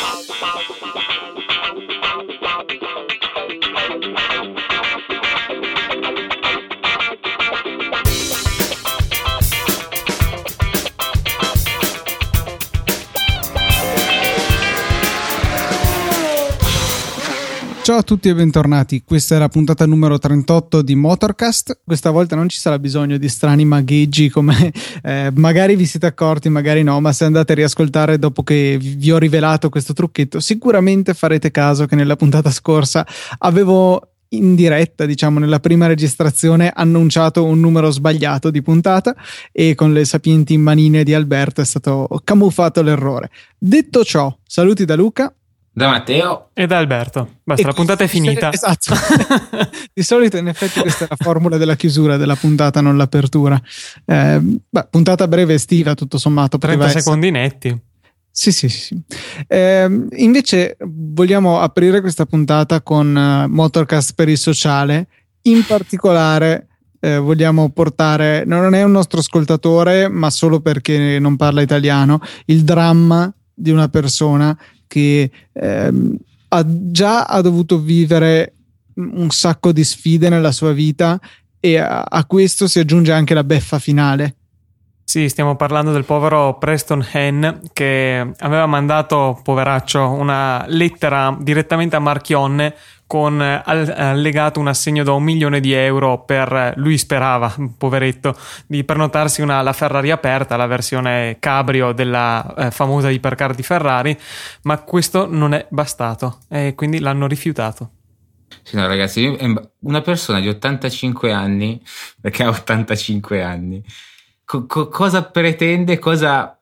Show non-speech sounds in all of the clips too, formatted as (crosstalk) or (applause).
pau, pau. pau. Ciao a tutti e bentornati, questa è la puntata numero 38 di Motorcast. Questa volta non ci sarà bisogno di strani magheggi come eh, magari vi siete accorti, magari no, ma se andate a riascoltare dopo che vi ho rivelato questo trucchetto, sicuramente farete caso che nella puntata scorsa avevo in diretta, diciamo, nella prima registrazione annunciato un numero sbagliato di puntata e con le sapienti manine di Alberto è stato camuffato l'errore. Detto ciò, saluti da Luca da Matteo e da Alberto. Basta, e la puntata è finita. Esatto. (laughs) di solito, in effetti, questa è la formula della chiusura della puntata, non l'apertura. Eh, beh, puntata breve estiva, tutto sommato. 30 secondi essere. netti. Sì, sì, sì. Eh, invece vogliamo aprire questa puntata con uh, Motorcast per il sociale. In particolare eh, vogliamo portare, non è un nostro ascoltatore, ma solo perché non parla italiano, il dramma di una persona che ehm, ha già ha dovuto vivere un sacco di sfide nella sua vita e a, a questo si aggiunge anche la beffa finale. Sì, stiamo parlando del povero Preston Henn che aveva mandato, poveraccio, una lettera direttamente a Marchionne con allegato un assegno da un milione di euro per lui sperava, poveretto, di prenotarsi una, la Ferrari aperta, la versione cabrio della eh, famosa ipercar di Ferrari, ma questo non è bastato e quindi l'hanno rifiutato. Sì, no, ragazzi, una persona di 85 anni, perché ha 85 anni, co- co- cosa pretende, cosa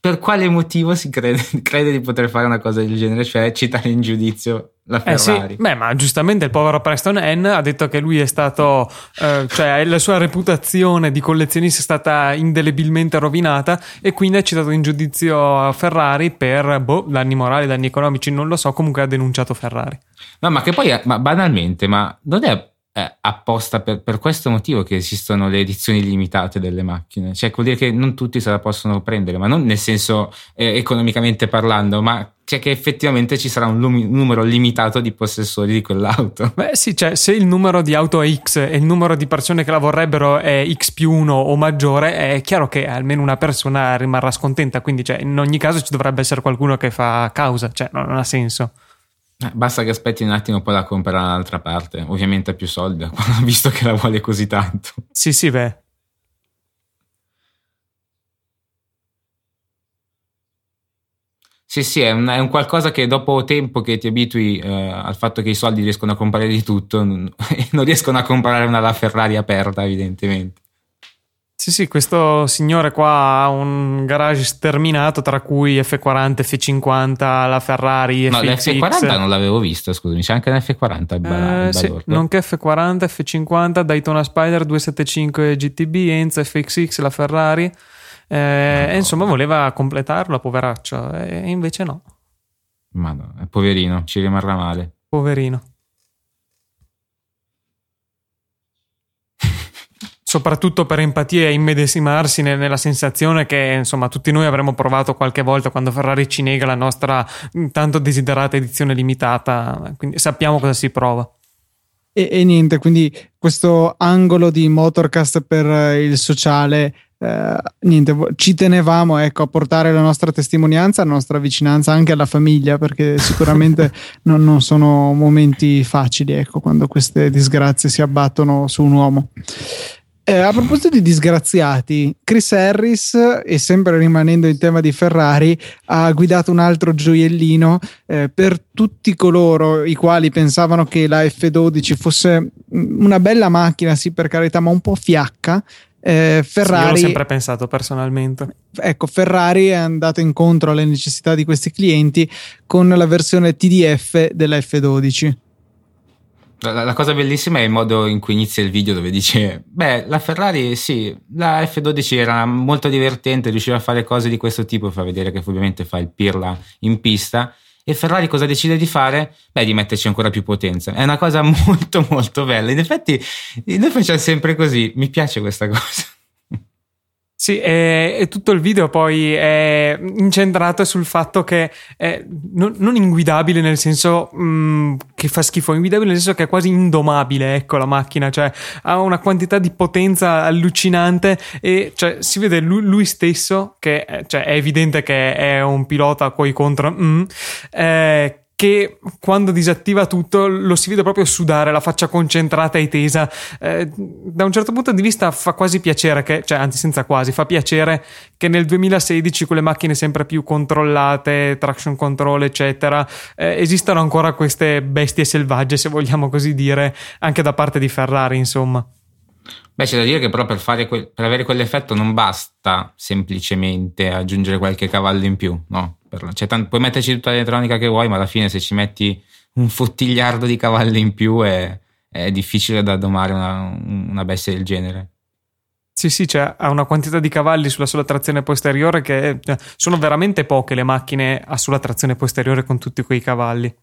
per quale motivo si crede, (laughs) crede, di poter fare una cosa del genere, cioè citare in giudizio la Ferrari? Eh sì, beh, ma giustamente il povero Preston N ha detto che lui è stato, eh, cioè la sua reputazione di collezionista è stata indelebilmente rovinata e quindi ha citato in giudizio Ferrari per boh, danni morali, danni economici, non lo so, comunque ha denunciato Ferrari. No, ma che poi, ma banalmente, ma non è è apposta per, per, questo motivo che esistono le edizioni limitate delle macchine. Cioè, vuol dire che non tutti se la possono prendere, ma non nel senso eh, economicamente parlando, ma cioè che effettivamente ci sarà un lumi- numero limitato di possessori di quell'auto. (laughs) Beh, sì, cioè, se il numero di auto è X e il numero di persone che la vorrebbero è X più 1 o maggiore, è chiaro che almeno una persona rimarrà scontenta. Quindi, cioè, in ogni caso ci dovrebbe essere qualcuno che fa causa, cioè, non ha senso. Eh, basta che aspetti un attimo, poi la compra dall'altra parte. Ovviamente ha più soldi, (laughs) visto che la vuole così tanto. Sì, sì, beh. Sì, sì, è un, è un, qualcosa che dopo tempo che ti abitui eh, al fatto che i soldi riescono a comprare di tutto, non, (laughs) non riescono a comprare una La Ferrari aperta, evidentemente. Sì, sì, questo signore qua ha un garage sterminato tra cui F40, F50, la Ferrari, no, FX. No, l'F40 non l'avevo visto, scusami, c'è anche l'F40 il, ba- eh, sì, nonché F40, F50, Daytona Spider 275 GTB, Enza FXX, la Ferrari. Eh, no. E insomma voleva completarlo, poveraccio, e invece no. Ma no, poverino, ci rimarrà male. Poverino. Soprattutto per empatia e immedesimarsi nella sensazione che insomma tutti noi avremmo provato qualche volta quando Ferrari ci nega la nostra mm, tanto desiderata edizione limitata, quindi sappiamo cosa si prova. E, e niente, quindi questo angolo di Motorcast per il sociale eh, niente, ci tenevamo ecco, a portare la nostra testimonianza, la nostra vicinanza anche alla famiglia, perché (laughs) sicuramente non, non, sono momenti facili ecco, quando queste disgrazie si abbattono su un uomo. Eh, a proposito di disgraziati, Chris Harris, e sempre rimanendo in tema di Ferrari, ha guidato un altro gioiellino eh, per tutti coloro i quali pensavano che la F12 fosse una bella macchina, sì, per carità, ma un po' fiacca. Eh, Ferrari, sì, io l'ho sempre pensato personalmente. Ecco, Ferrari è andato incontro alle necessità di questi clienti con la versione TDF della F12. La, la, cosa bellissima è il modo in cui inizia il video dove dice beh la Ferrari sì la F12 era molto divertente riusciva a fare cose di questo tipo fa vedere che ovviamente fa il pirla in pista e Ferrari cosa decide di fare? Beh, di metterci ancora più potenza. È una cosa (laughs) molto molto bella. In effetti noi facciamo sempre così, mi piace questa cosa. Sì, e, e, tutto il video poi è incentrato sul fatto che è non, non inguidabile nel senso mh, mm, che fa schifo, inguidabile nel senso che è quasi indomabile, ecco la macchina, cioè ha una quantità di potenza allucinante e cioè, si vede lui, lui stesso che cioè, è evidente che è un pilota coi contro, mm, eh, che quando disattiva tutto lo si vede proprio sudare, la faccia concentrata e tesa. Eh, da un certo punto di vista fa quasi piacere che, cioè anzi senza quasi, fa piacere che nel 2016 con le macchine sempre più controllate, traction control eccetera, eh, esistano ancora queste bestie selvagge se vogliamo così dire, anche da parte di Ferrari insomma. Beh, c'è da dire che però per, que- per avere quell'effetto non basta semplicemente aggiungere qualche cavallo in più, no? Cioè, t- puoi metterci tutta l'elettronica che vuoi, ma alla fine se ci metti un fottigliardo di cavalli in più è, è difficile da domare una, una, bestia del genere. Sì, sì, cioè, ha una quantità di cavalli sulla sola trazione posteriore che cioè, sono veramente poche le macchine a sulla trazione posteriore con tutti quei cavalli.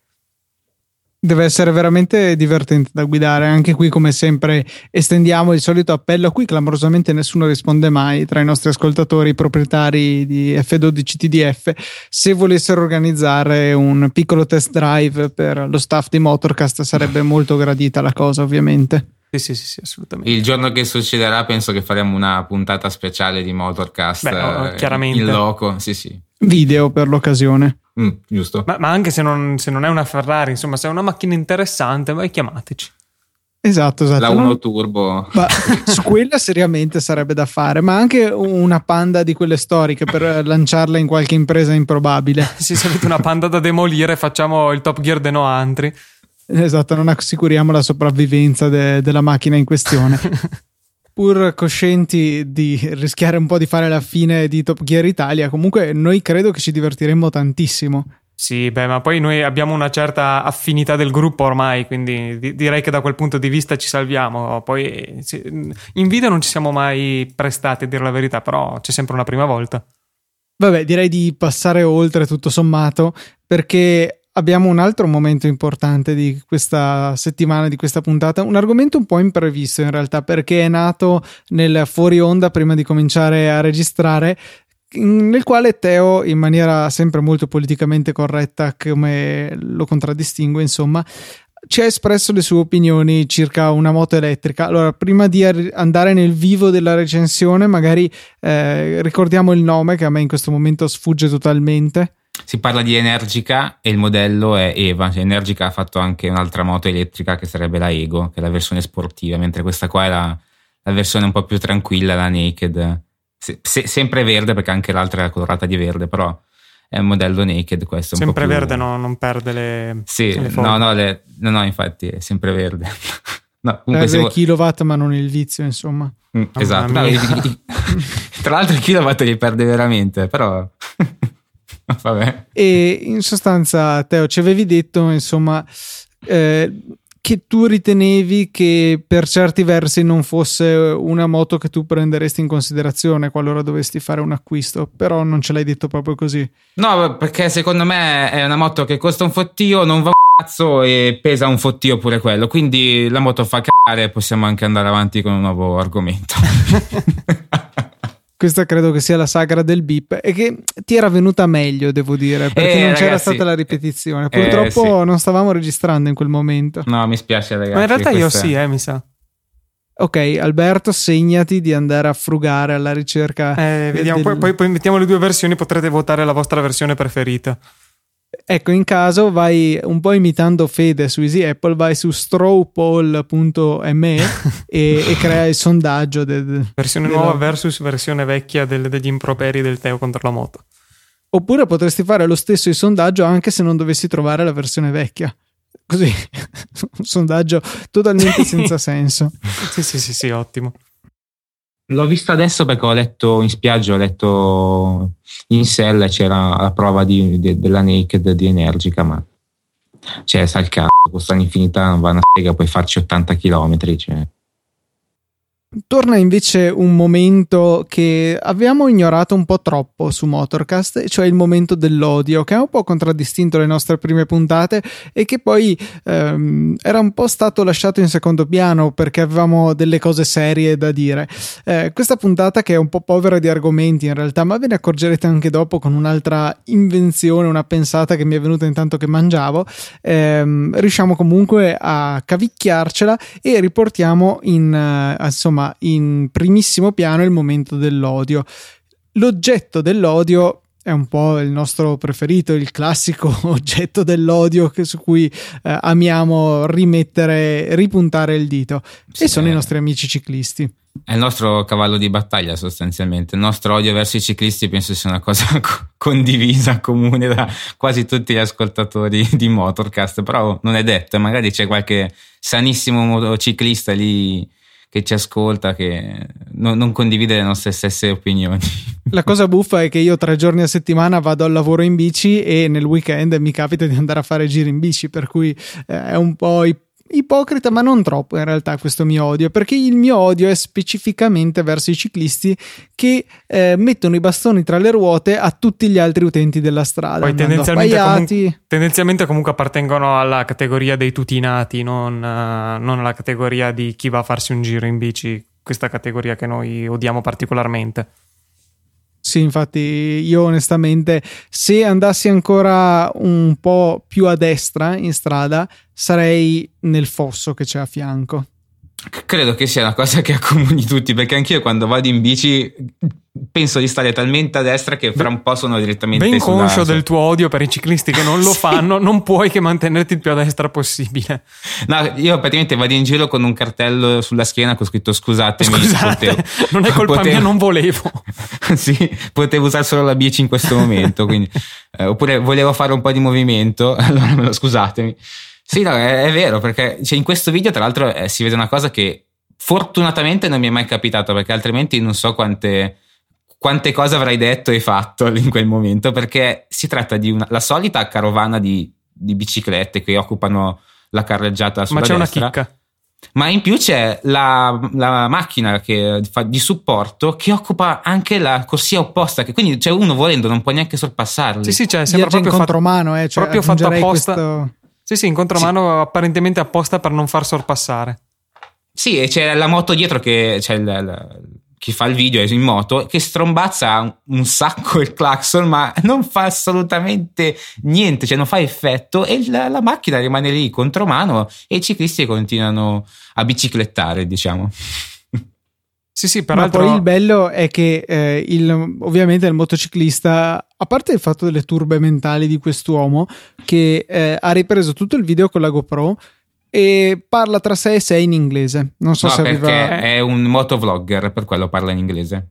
Deve essere veramente divertente da guidare. Anche qui, come sempre, estendiamo il solito appello. Qui clamorosamente nessuno risponde mai tra i nostri ascoltatori proprietari di F12 TDF. Se volessero organizzare un piccolo test drive per lo staff di Motorcast, sarebbe (laughs) molto gradita la cosa, ovviamente. Sì, sì, sì, sì, assolutamente. Il giorno che succederà, penso che faremo una puntata speciale di Motorcast Beh, no, chiaramente. in loco. Sì, sì. Video per l'occasione. Mm, giusto. Ma, ma anche se non, se non, è una Ferrari, insomma, se è una macchina interessante, voi chiamateci. Esatto, esatto. La 1 non... Turbo. Ma (laughs) su quella seriamente sarebbe da fare, ma anche una panda di quelle storiche per lanciarla in qualche impresa improbabile. (laughs) sì, se avete una panda da demolire, facciamo il Top Gear de Noantri. Esatto, non assicuriamo la sopravvivenza de- della macchina in questione. (laughs) pur coscienti di rischiare un po' di fare la fine di Top Gear Italia, comunque noi credo che ci divertiremmo tantissimo. Sì, beh, ma poi noi abbiamo una certa affinità del gruppo ormai, quindi di- direi che da quel punto di vista ci salviamo. Poi in video non ci siamo mai prestati a dire la verità, però c'è sempre una prima volta. Vabbè, direi di passare oltre tutto sommato, perché abbiamo un altro momento importante di questa settimana, di questa puntata, un argomento un po' imprevisto in realtà perché è nato nel fuori onda prima di cominciare a registrare nel quale Teo, in maniera sempre molto politicamente corretta, come lo contraddistingue, insomma, ci ha espresso le sue opinioni circa una moto elettrica. Allora, prima di andare nel vivo della recensione, magari eh, ricordiamo il nome che a me in questo momento sfugge totalmente si parla di Energica e il modello è Eva. Cioè, Energica ha fatto anche un'altra moto elettrica che sarebbe la Ego, che è la versione sportiva, mentre questa qua è la, la versione un po' più tranquilla, la Naked. Se, se, sempre verde, perché anche l'altra era colorata di verde, però è un modello naked questo. Sempre più... verde, no, non perde le. Sì, le no, no, le, no, no, infatti è sempre verde. (laughs) no, comunque perde il kilowatt, ma non il vizio, insomma. Mm, esatto. No, (laughs) tra l'altro il kilowatt li perde veramente, però. (laughs) (laughs) Vabbè. E in sostanza, Teo, ci avevi detto, insomma, eh, che tu ritenevi che per certi versi non fosse una moto che tu prenderesti in considerazione qualora dovessi fare un acquisto, però non ce l'hai detto proprio così. No, perché secondo me è una moto che costa un fottio, non va un cazzo e pesa un fottio pure quello, quindi la moto fa cagare e possiamo anche andare avanti con un nuovo argomento. (laughs) (laughs) questa credo che sia la sagra del beep e che ti era venuta meglio devo dire perché eh, non ragazzi, c'era stata la ripetizione eh, purtroppo eh, sì. non stavamo registrando in quel momento no mi spiace ragazzi ma in realtà io sì eh mi sa Ok, Alberto, segnati di andare a frugare alla ricerca. Eh, vediamo, del... poi, poi mettiamo le due versioni, potrete votare la vostra versione preferita. Ecco, in caso vai un po' imitando Fede su Easy Apple, vai su strawpoll.me (laughs) e, e, crea il sondaggio. De, de, versione della... nuova versus versione vecchia del, degli improperi del Teo contro la moto. Oppure potresti fare lo stesso il sondaggio anche se non dovessi trovare la versione vecchia. Così, (laughs) un sondaggio totalmente (laughs) senza senso. Sì, sì, sì, sì, ottimo. L'ho vista adesso perché ho letto in spiaggia, ho letto in sella c'era la prova di, de, della Naked di Energica, ma cioè, sa il cazzo, costa un'infinità, non va una sega, puoi farci 80 km. Cioè. Torna invece un momento che abbiamo ignorato un po' troppo su Motorcast, cioè il momento dell'odio, che ha un po' contraddistinto le nostre prime puntate e che poi ehm, era un po' stato lasciato in secondo piano perché avevamo delle cose serie da dire. Eh, questa puntata che è un po' povera di argomenti in realtà, ma ve ne accorgerete anche dopo con un'altra invenzione, una pensata che mi è venuta intanto che mangiavo, ehm, riusciamo comunque a cavicchiarcela e riportiamo in, uh, insomma, in primissimo piano il momento dell'odio. L'oggetto dell'odio è un po' il nostro preferito, il classico (laughs) oggetto dell'odio su cui eh, amiamo rimettere, ripuntare il dito. Sì, e sono i nostri amici ciclisti. È il nostro cavallo di battaglia sostanzialmente. Il nostro odio verso i ciclisti penso sia una cosa (laughs) condivisa, comune da quasi tutti gli ascoltatori di Motorcast, però non è detto, magari c'è qualche sanissimo motociclista lì che ci ascolta, che non, non, condivide le nostre stesse opinioni. (laughs) La cosa buffa è che io tre giorni a settimana vado al lavoro in bici e nel weekend mi capita di andare a fare giri in bici, per cui eh, è un po' ipocrita, ma non troppo in realtà questo mio odio, perché il mio odio è specificamente verso i ciclisti che eh, mettono i bastoni tra le ruote a tutti gli altri utenti della strada. Poi tendenzialmente, comun- tendenzialmente, comunque appartengono alla categoria dei tutinati, non, uh, non alla categoria di chi va a farsi un giro in bici, questa categoria che noi odiamo particolarmente. Sì, infatti io onestamente se andassi ancora un po' più a destra in strada sarei nel fosso che c'è a fianco. Credo che sia una cosa che accomuni tutti, perché anch'io quando vado in bici penso di stare talmente a destra che fra un po' sono direttamente Ben conscio del tuo odio per i ciclisti che non lo (laughs) fanno, non puoi che mantenerti il più a destra possibile. No, io praticamente vado in giro con un cartello sulla schiena con scritto scusatemi. Scusate, potevo, (laughs) non è colpa potevo, mia, non volevo. (laughs) sì, potevo usare solo la bici in questo momento, quindi, eh, oppure volevo fare un po' di movimento, allora scusatemi. Sì, no, è, è vero, perché cioè, in questo video, tra l'altro, eh, si vede una cosa che fortunatamente non mi è mai capitato, perché altrimenti non so quante, quante cose avrai detto e fatto (laughs) in quel momento, perché si tratta di una, la solita carovana di, di biciclette che occupano la carreggiata sulla Ma c'è destra. una chicca. Ma in più c'è la, la macchina che fa di supporto che occupa anche la corsia opposta, che quindi cioè uno volendo non può neanche sorpassarli. Sì, sì, cioè, sembra proprio in contromano, fatto, eh, cioè, proprio fatto apposta. Questo... Sì, sì, in contromano sì. apparentemente apposta per non far sorpassare. Sì, e c'è la moto dietro che c'è il, chi fa il video è in moto che strombazza un, un, sacco il clacson, ma non fa assolutamente niente, cioè non fa effetto e la, la macchina rimane lì contromano e i ciclisti continuano a biciclettare, diciamo. Sì, sì, peraltro... Ma poi il bello è che eh, il, ovviamente il motociclista, a parte il fatto delle turbe mentali di quest'uomo, che eh, ha ripreso tutto il video con la GoPro e parla tra sé e sé in inglese. Non so no, se perché arriva... è un motovlogger, per quello parla in inglese.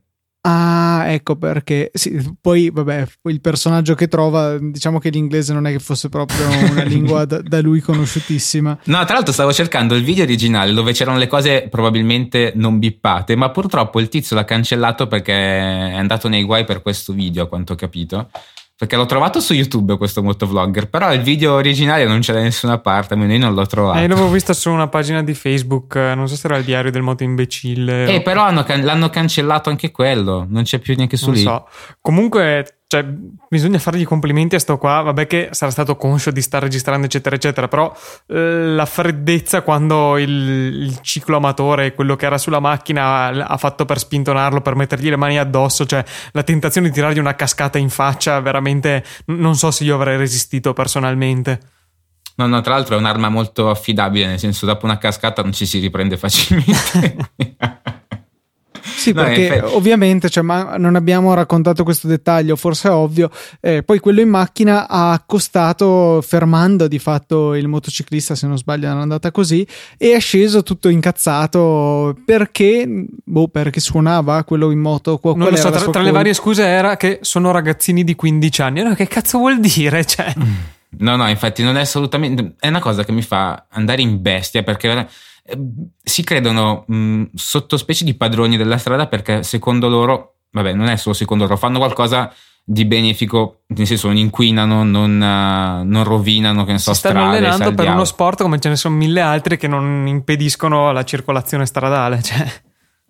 Ah, ecco perché. Sì, poi, vabbè, il personaggio che trova, diciamo che l'inglese non è che fosse proprio una (laughs) lingua da, da, lui conosciutissima. No, tra l'altro stavo cercando il video originale dove c'erano le cose probabilmente non bippate, ma purtroppo il tizio l'ha cancellato perché è andato nei guai per questo video, a quanto ho capito. Perché l'ho trovato su YouTube questo motovlogger, però il video originale non c'è da nessuna parte, almeno io non l'ho trovato. Eh, l'avevo visto su una pagina di Facebook, non so se era il diario del moto imbecille. Eh, o... però hanno, l'hanno cancellato anche quello, non c'è più neanche su non lì. So. Comunque cioè, bisogna fargli complimenti a sto qua. Vabbè, che sarà stato conscio di star registrando, eccetera, eccetera. Però eh, la freddezza quando il, il, ciclo amatore, quello che era sulla macchina, ha fatto per spintonarlo, per mettergli le mani addosso. Cioè, la tentazione di tirargli una cascata in faccia, veramente non so se io avrei resistito personalmente. No, no, tra l'altro è un'arma molto affidabile, nel senso, dopo una cascata non ci si riprende facilmente. (laughs) (laughs) Sì, no, perché ovviamente cioè, non abbiamo raccontato questo dettaglio, forse è ovvio. Eh, poi quello in macchina ha accostato fermando di fatto il motociclista, se non sbaglio, è andata così, e è sceso tutto incazzato perché, boh, perché suonava quello in moto. Qual non lo so, tra, tra le varie scuse era che sono ragazzini di 15 anni. Allora, che cazzo vuol dire? (laughs) Cioè. No, no, infatti non è assolutamente. È una cosa che mi fa andare in bestia perché si credono mh, sottospecie di padroni della strada perché secondo loro, vabbè, non è solo secondo loro, fanno qualcosa di benefico, nel senso non inquinano, non, uh, non rovinano, che ne so, si stanno strade, allenando saldiamo. per uno sport come ce ne sono mille altri che non impediscono la circolazione stradale, (laughs) cioè.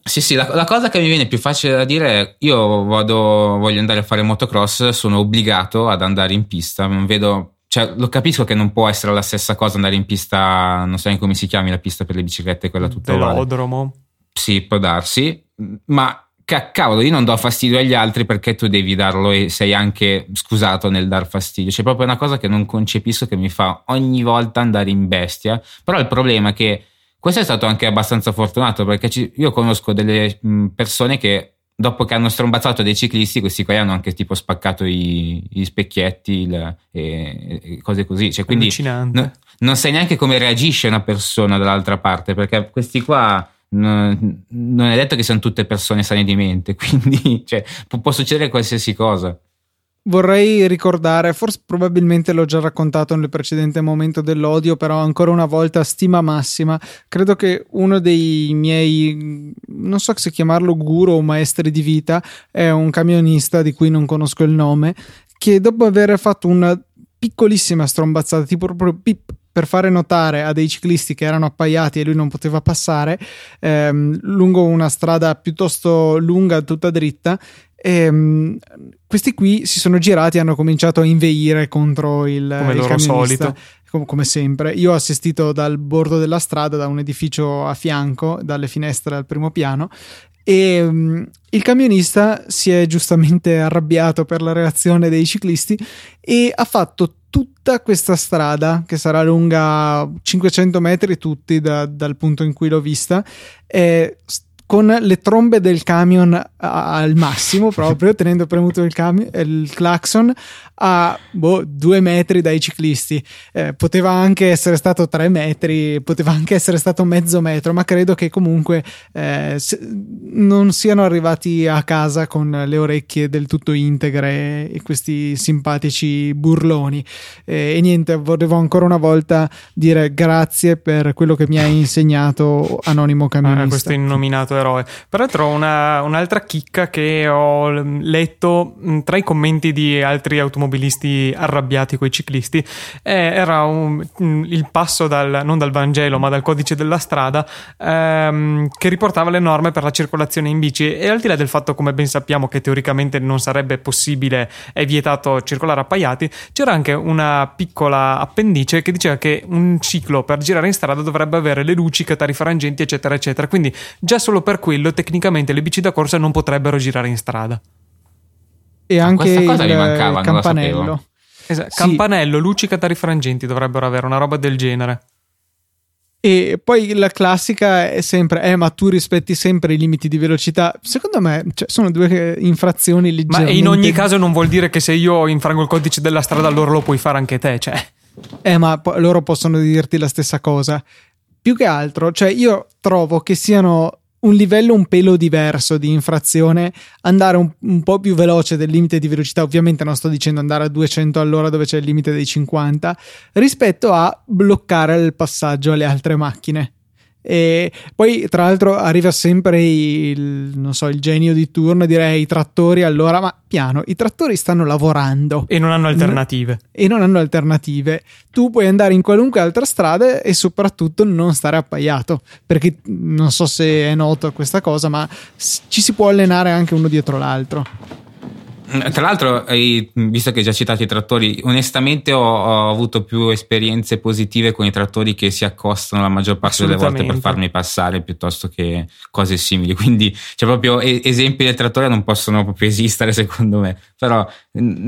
Sì, sì, la, la, cosa che mi viene più facile da dire è io vado, voglio andare a fare motocross, sono obbligato ad andare in pista, non vedo cioè, lo capisco che non può essere la stessa cosa andare in pista, non so come si chiami la pista per le biciclette, quella tutta Velodromo. Sì, può darsi, ma cavolo, io non do fastidio agli altri perché tu devi darlo e sei anche scusato nel dar fastidio. C'è proprio una cosa che non concepisco che mi fa ogni volta andare in bestia. Però il problema è che questo è stato anche abbastanza fortunato perché ci, io conosco delle persone che dopo che hanno strombazzato dei ciclisti, questi qua hanno anche tipo spaccato i, i specchietti il, e, e, cose così. Cioè, quindi no, non sai neanche come reagisce una persona dall'altra parte perché questi qua non, non è detto che siano tutte persone sane di mente, (laughs) quindi cioè, può, può succedere qualsiasi cosa vorrei ricordare, forse probabilmente l'ho già raccontato nel precedente momento dell'odio, però ancora una volta stima massima. Credo che uno dei miei, non so se chiamarlo guru o maestri di vita, è un camionista di cui non conosco il nome, che dopo aver fatto una piccolissima strombazzata, tipo proprio pip, per fare notare a dei ciclisti che erano appaiati e lui non poteva passare ehm, lungo una strada piuttosto lunga, tutta dritta. E, ehm, questi qui si sono girati e hanno cominciato a inveire contro il, come il loro solito. Come, come sempre, io ho assistito dal bordo della strada, da un edificio a fianco, dalle finestre al primo piano, e um, il camionista si è giustamente arrabbiato per la reazione dei ciclisti e ha fatto tutta questa strada che sarà lunga 500 metri tutti da, dal punto in cui l'ho vista eh, con le trombe del camion al massimo proprio (laughs) tenendo premuto il, camion, il clacson a boh, due metri dai ciclisti. Eh, poteva anche essere stato tre metri, poteva anche essere stato mezzo metro, ma credo che comunque eh, non siano arrivati a casa con le orecchie del tutto integre e questi simpatici burloni. Eh, e niente, volevo ancora una volta dire grazie per quello che mi hai insegnato, Anonimo Camionista. Ah, questo innominato eroe. Peraltro, una, un'altra chicca che ho letto tra i commenti di altri automobilisti automobilisti arrabbiati con i ciclisti, eh, era un, mm, il passo dal, non dal Vangelo ma dal codice della strada ehm, che riportava le norme per la circolazione in bici. E al di là del fatto come ben sappiamo che teoricamente non sarebbe possibile è vietato circolare appaiati, c'era anche una piccola appendice che diceva che un ciclo per girare in strada dovrebbe avere le luci, catari frangenti eccetera eccetera, quindi già solo per quello tecnicamente le bici da corsa non potrebbero girare in strada e anche il, mancava, il campanello. Esatto. Sì. Campanello, luci catarifrangenti dovrebbero avere una roba del genere. E poi la classica è sempre, eh, ma tu rispetti sempre i limiti di velocità. Secondo me cioè, sono due infrazioni leggermente. Ma in ogni caso non vuol dire che se io infrango il codice della strada, allora lo puoi fare anche te. Cioè. Eh, ma po- loro possono dirti la stessa cosa. Più che altro, cioè, io trovo che siano un livello un pelo diverso di infrazione, andare un, un, po' più veloce del limite di velocità, ovviamente non sto dicendo andare a 200 all'ora dove c'è il limite dei 50, rispetto a bloccare il passaggio alle altre macchine. E poi, tra l'altro, arriva sempre il, so, il genio di turno a dire: i trattori, allora, ma piano, i trattori stanno lavorando e non hanno alternative. E non hanno alternative. Tu puoi andare in qualunque altra strada e soprattutto non stare appaiato. Perché non so se è noto questa cosa, ma ci si può allenare anche uno dietro l'altro. Tra l'altro, visto che hai già citato i trattori, onestamente ho, ho, avuto più esperienze positive con i trattori che si accostano la maggior parte delle volte per farmi passare piuttosto che cose simili. Quindi, cioè, proprio esempi del trattore non possono proprio esistere, secondo me. Però,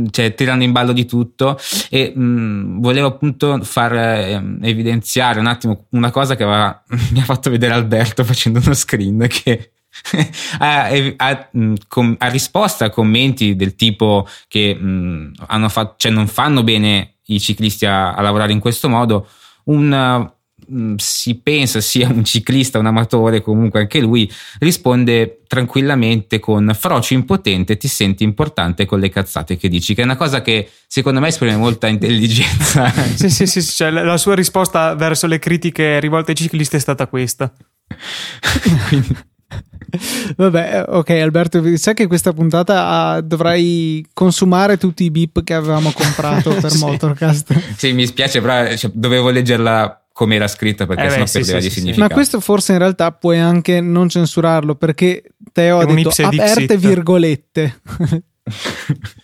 cioè, tirando in ballo di tutto. E mh, volevo appunto far eh, evidenziare un attimo una cosa che aveva, (laughs) mi ha fatto vedere Alberto facendo uno screen che (laughs) ha, ha, ha, risposto a commenti del tipo che mh, fatto, cioè non fanno bene i ciclisti a, a lavorare in questo modo, un, mh, si pensa sia un ciclista, un amatore, comunque anche lui risponde tranquillamente con frocio impotente, ti senti importante con le cazzate che dici, che è una cosa che secondo me esprime molta intelligenza. (laughs) sì, sì, sì, cioè la sua risposta verso le critiche rivolte ai ciclisti è stata questa. (laughs) Quindi, Vabbè, ok Alberto, sai che questa puntata uh, dovrai consumare tutti i bip che avevamo comprato per (laughs) sì. Motorcast. Sì, mi spiace, però cioè, dovevo leggerla come era scritto perché Eh sennò beh, perdeva sì, di sì, significato. Ma questo forse in realtà puoi anche non censurarlo perché Teo ha detto aperte dixit. virgolette.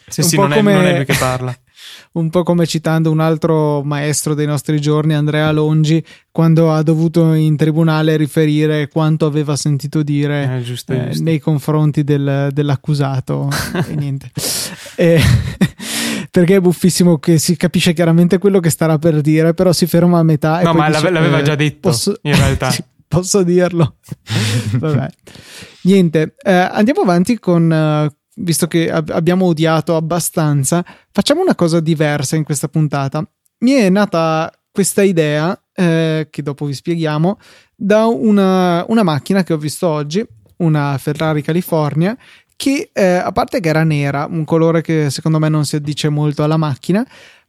Sì, Un sì, po' non è, come- non è lui che parla. Un po' come citando un altro maestro dei nostri giorni, Andrea Longi, quando ha dovuto in tribunale riferire quanto aveva sentito dire Eh, giusto, eh, giusto. nei confronti del- dell'accusato (laughs) e niente. Eh, (laughs) perché è buffissimo che si capisce chiaramente quello che starà per dire, però si ferma a metà. e No, ma dice, l'ave- l'aveva eh, già detto, posso- in realtà. (laughs) Posso dirlo. Niente, eh, andiamo avanti con... eh, visto che ab- abbiamo odiato abbastanza, facciamo una cosa diversa in questa puntata. Mi è nata questa idea, eh, che dopo vi spieghiamo, da una, una macchina che ho visto oggi, una Ferrari California, che eh, a parte che era nera, un colore che secondo me non si addice molto alla macchina,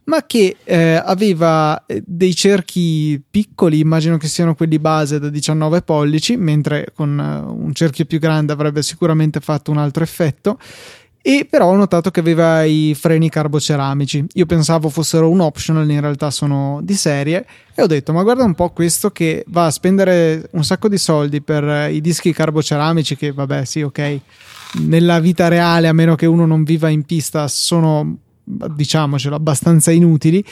ma che eh, aveva eh, dei cerchi piccoli, immagino che siano quelli base da 19 pollici, mentre con eh, un cerchio più grande avrebbe sicuramente fatto un altro effetto. E però ho notato che aveva i freni carboceramici. Io pensavo fossero un optional, in realtà sono di serie. E ho detto: Ma guarda un po' questo che va a spendere un sacco di soldi per eh, i dischi carboceramici, che vabbè, sì, ok. Nella vita reale, a meno che uno non viva in pista, sono diciamocelo abbastanza inutili.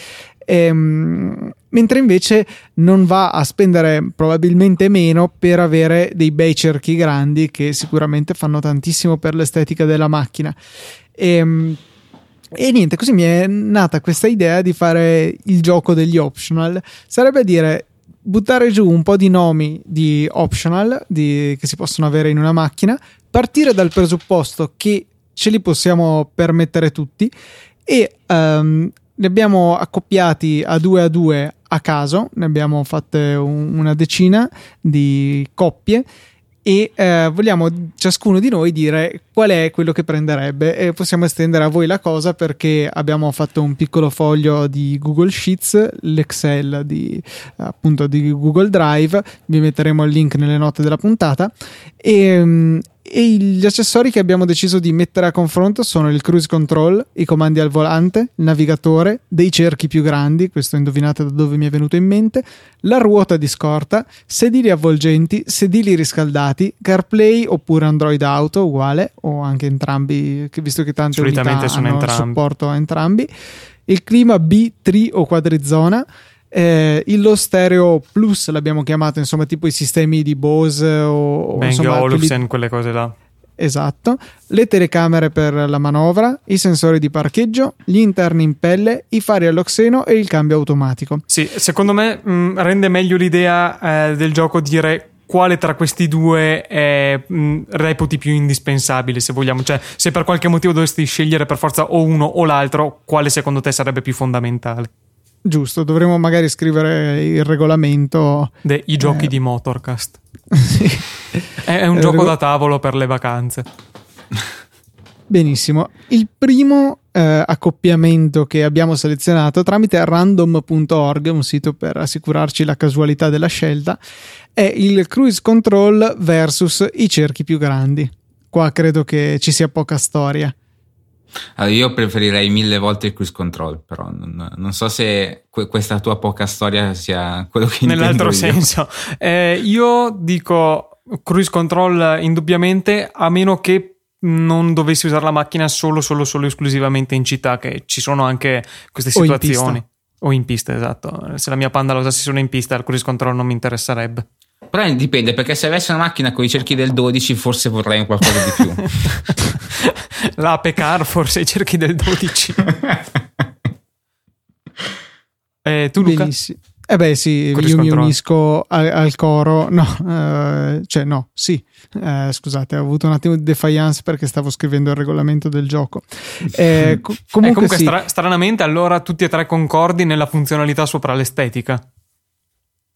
Ehm, mentre invece non va a spendere probabilmente meno per avere dei bei cerchi grandi che sicuramente fanno tantissimo per l'estetica della macchina. Ehm, e niente, così mi è nata questa idea di fare il gioco degli optional. Sarebbe a dire buttare giù un po' di nomi di optional di- che si possono avere in una macchina, partire dal presupposto che ce li possiamo permettere tutti e ehm, ne abbiamo accoppiati a due a due a caso, ne abbiamo fatte un- una decina di coppie e eh, vogliamo ciascuno di noi dire qual è quello che prenderebbe e possiamo estendere a voi la cosa perché abbiamo fatto un piccolo foglio di Google Sheets, l'Excel di appunto di Google Drive, vi metteremo il link nelle note della puntata. E, mm, e gli accessori che abbiamo deciso di mettere a confronto sono il cruise control, i comandi al volante, il navigatore, dei cerchi più grandi, questo indovinate da dove mi è venuto in mente, la ruota di scorta, sedili avvolgenti, sedili riscaldati, CarPlay oppure Android Auto uguale o anche entrambi, visto che tante Solitamente unità sono hanno entrambi. supporto a entrambi, il clima B, tri o quadrizona, eh, il Low Stereo Plus l'abbiamo chiamato, insomma, tipo i sistemi di Bose o, Bang insomma, Olufsen, quelle cose là. Esatto, le telecamere per la manovra, i sensori di parcheggio, gli interni in pelle, i fari all'oxeno e il cambio automatico. Sì, secondo me mh, rende meglio l'idea eh, del gioco dire quale tra questi due eh, mh, reputi più indispensabile, se vogliamo. Cioè, se per qualche motivo dovessi scegliere per forza o uno o l'altro, quale secondo te sarebbe più fondamentale? Giusto, dovremmo magari scrivere il regolamento. De- I giochi Eh. di Motorcast. (laughs) Sì. È, è un Eh, gioco rego- da tavolo per le vacanze. Benissimo. Il primo eh, accoppiamento che abbiamo selezionato tramite random.org, un sito per assicurarci la casualità della scelta, è il cruise control versus i cerchi più grandi. Qua credo che ci sia poca storia. Allora, io preferirei mille volte il cruise control, però non, non so se que- questa tua poca storia sia quello che Nell'altro intendo io. senso, Eh, io dico cruise control indubbiamente, a meno che non dovessi usare la macchina solo, solo, solo esclusivamente in città, che ci sono anche queste O in situazioni. pista. O in pista, esatto. Se la mia panda la usassi solo in pista, il cruise control non mi interesserebbe. Però dipende, perché se avessi una macchina con i cerchi del 12 forse vorrei un qualcosa di più. (laughs) L'ape forse i cerchi del 12. (laughs) Eh, tu, Luca? Benissimo. Eh beh sì, Cruise io mi unisco al, al coro. No, eh, cioè no, sì. Eh, scusate, ho avuto un attimo di defiance perché stavo scrivendo il regolamento del gioco. Eh, (laughs) co- Eh, comunque comunque, sì. stra- stranamente, allora tutti e tre concordi nella funzionalità sopra l'estetica.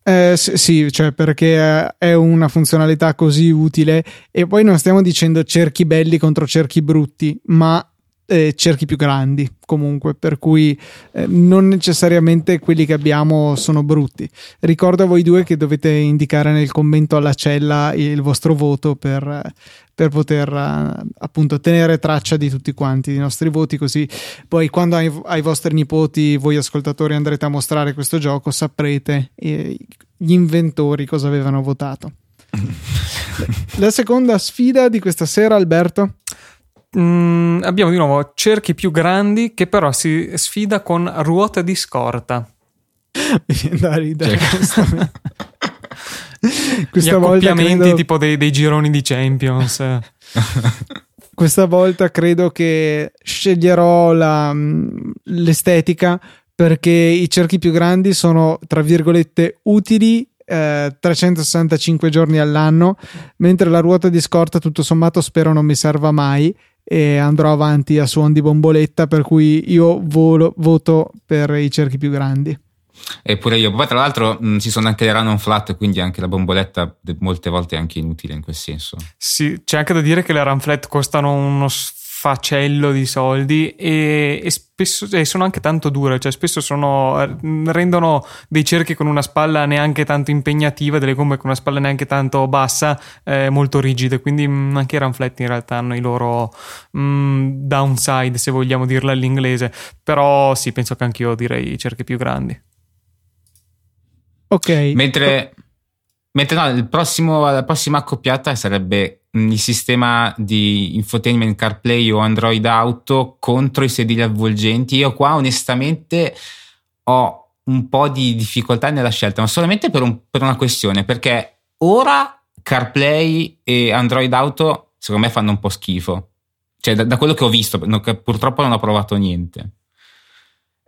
Eh, sì, cioè perché eh, è una funzionalità così utile e poi non stiamo dicendo cerchi belli contro cerchi brutti, ma eh, cerchi più grandi comunque, per cui eh, non necessariamente quelli che abbiamo sono brutti. Ricordo a voi due che dovete indicare nel commento alla cella il vostro voto per, per poter uh, appunto tenere traccia di tutti quanti i nostri voti così poi quando ai, ai, vostri nipoti voi ascoltatori andrete a mostrare questo gioco saprete eh, gli inventori cosa avevano votato (laughs) la seconda sfida di questa sera Alberto mm, abbiamo di nuovo cerchi più grandi che però si sfida con ruote di scorta mi viene da ridere cioè. (laughs) Questa Gli volta credo... tipo dei, dei gironi di Champions. (laughs) Questa volta credo che sceglierò la, mm, l'estetica perché i cerchi più grandi sono, tra virgolette, utili eh, 365 giorni all'anno, mentre la ruota di scorta tutto sommato spero non mi serva mai e andrò avanti a suon di bomboletta, per cui io volo, voto per i cerchi più grandi. Eppure io. Poi, tra l'altro, mh, ci sono anche le run on flat, quindi anche la bomboletta molte volte è anche inutile in quel senso. Sì, c'è anche da dire che le run flat costano uno sfacello di soldi e, e spesso e sono anche tanto dure, cioè spesso sono, rendono dei cerchi con una spalla neanche tanto impegnativa, delle gomme con una spalla neanche tanto bassa, eh, molto rigide. Quindi mh, anche i run flat in realtà hanno i loro mh, downside, se vogliamo dirla all'inglese. Però sì, penso che anch'io direi i cerchi più grandi. Ok. Mentre, mentre no, il prossimo, la prossima accoppiata sarebbe il sistema di infotainment CarPlay o Android Auto contro i sedili avvolgenti. Io qua onestamente ho un po' di difficoltà nella scelta, ma solamente per, un, per una questione, perché ora CarPlay e Android Auto secondo me fanno un po' schifo. Cioè, da, da quello che ho visto, purtroppo non ho provato niente.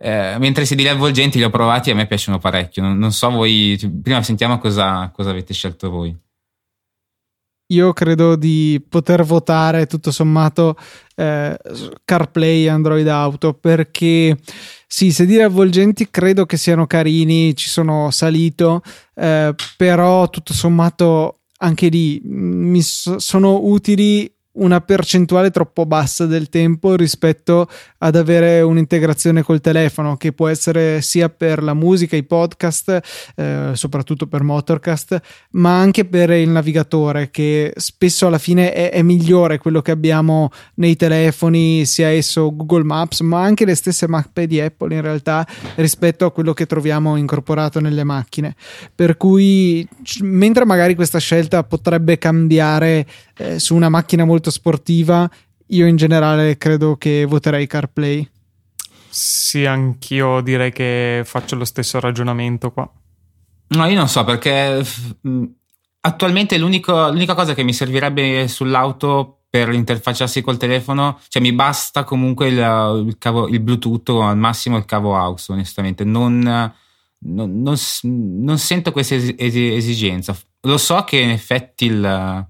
Eh, mentre i sedili avvolgenti li ho provati e a me piacciono parecchio. Non, non so voi, prima sentiamo cosa, cosa, avete scelto voi. Io credo di poter votare tutto sommato eh, CarPlay Android Auto perché sì, i sedili avvolgenti credo che siano carini, ci sono salito, eh, però tutto sommato anche lì mi so, sono utili una percentuale troppo bassa del tempo rispetto ad avere un'integrazione col telefono che può essere sia per la musica, i podcast, eh, soprattutto per Motorcast, ma anche per il navigatore che spesso alla fine è, è, migliore quello che abbiamo nei telefoni, sia esso Google Maps, ma anche le stesse mappe di Apple in realtà rispetto a quello che troviamo incorporato nelle macchine. Per cui mentre magari questa scelta potrebbe cambiare eh, su una macchina molto sportiva, io in generale credo che voterei CarPlay. Sì, anch'io direi che faccio lo stesso ragionamento qua. No, io non so perché mm, attualmente l'unica cosa che mi servirebbe sull'auto per interfacciarsi col telefono, cioè mi basta comunque il, il, cavo, il Bluetooth o al massimo il cavo AUX, onestamente. Non, non, non, non sento questa esigenza. Lo so che in effetti il,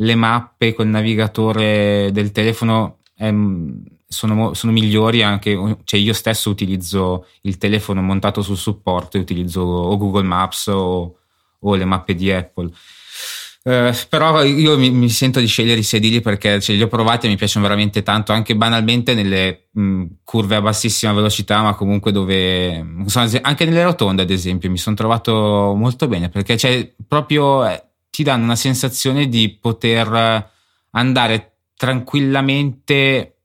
le mappe col navigatore del telefono ehm, sono, sono, migliori anche, cioè io stesso utilizzo il telefono montato sul supporto e utilizzo o Google Maps o, o le mappe di Apple. Eh, però io mi, mi, sento di scegliere i sedili perché cioè, li ho provati e mi piacciono veramente tanto, anche banalmente nelle mh, curve a bassissima velocità, ma comunque dove anche nelle rotonde, ad esempio, mi sono trovato molto bene perché c'è proprio eh, ti danno una sensazione di poter andare tranquillamente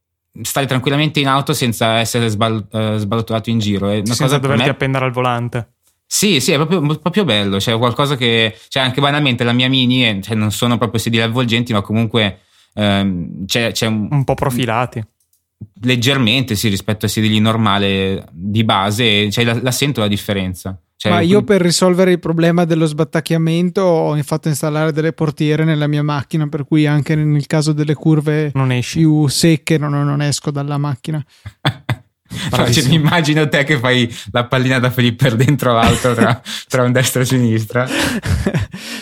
stare tranquillamente in auto senza essere sbal- uh, sballottolato in giro. È una senza cosa doverti me... appendere al volante. Sì, sì, è proprio, proprio bello. Cioè, qualcosa che. Cioè, anche banalmente la mia mini, cioè, non sono proprio sedili avvolgenti, ma comunque ehm, c'è, c'è un, un po' profilati. Leggermente, sì, rispetto ai sedili normali di base, cioè, la, la sento la differenza. Cioè, Ma io per risolvere il problema dello sbattacchiamento ho fatto installare delle portiere nella mia macchina, per cui anche nel caso delle curve più secche non, non esco dalla macchina. (laughs) cioè, mi immagino te che fai la pallina da per dentro l'altro tra, (laughs) tra un destro e sinistra.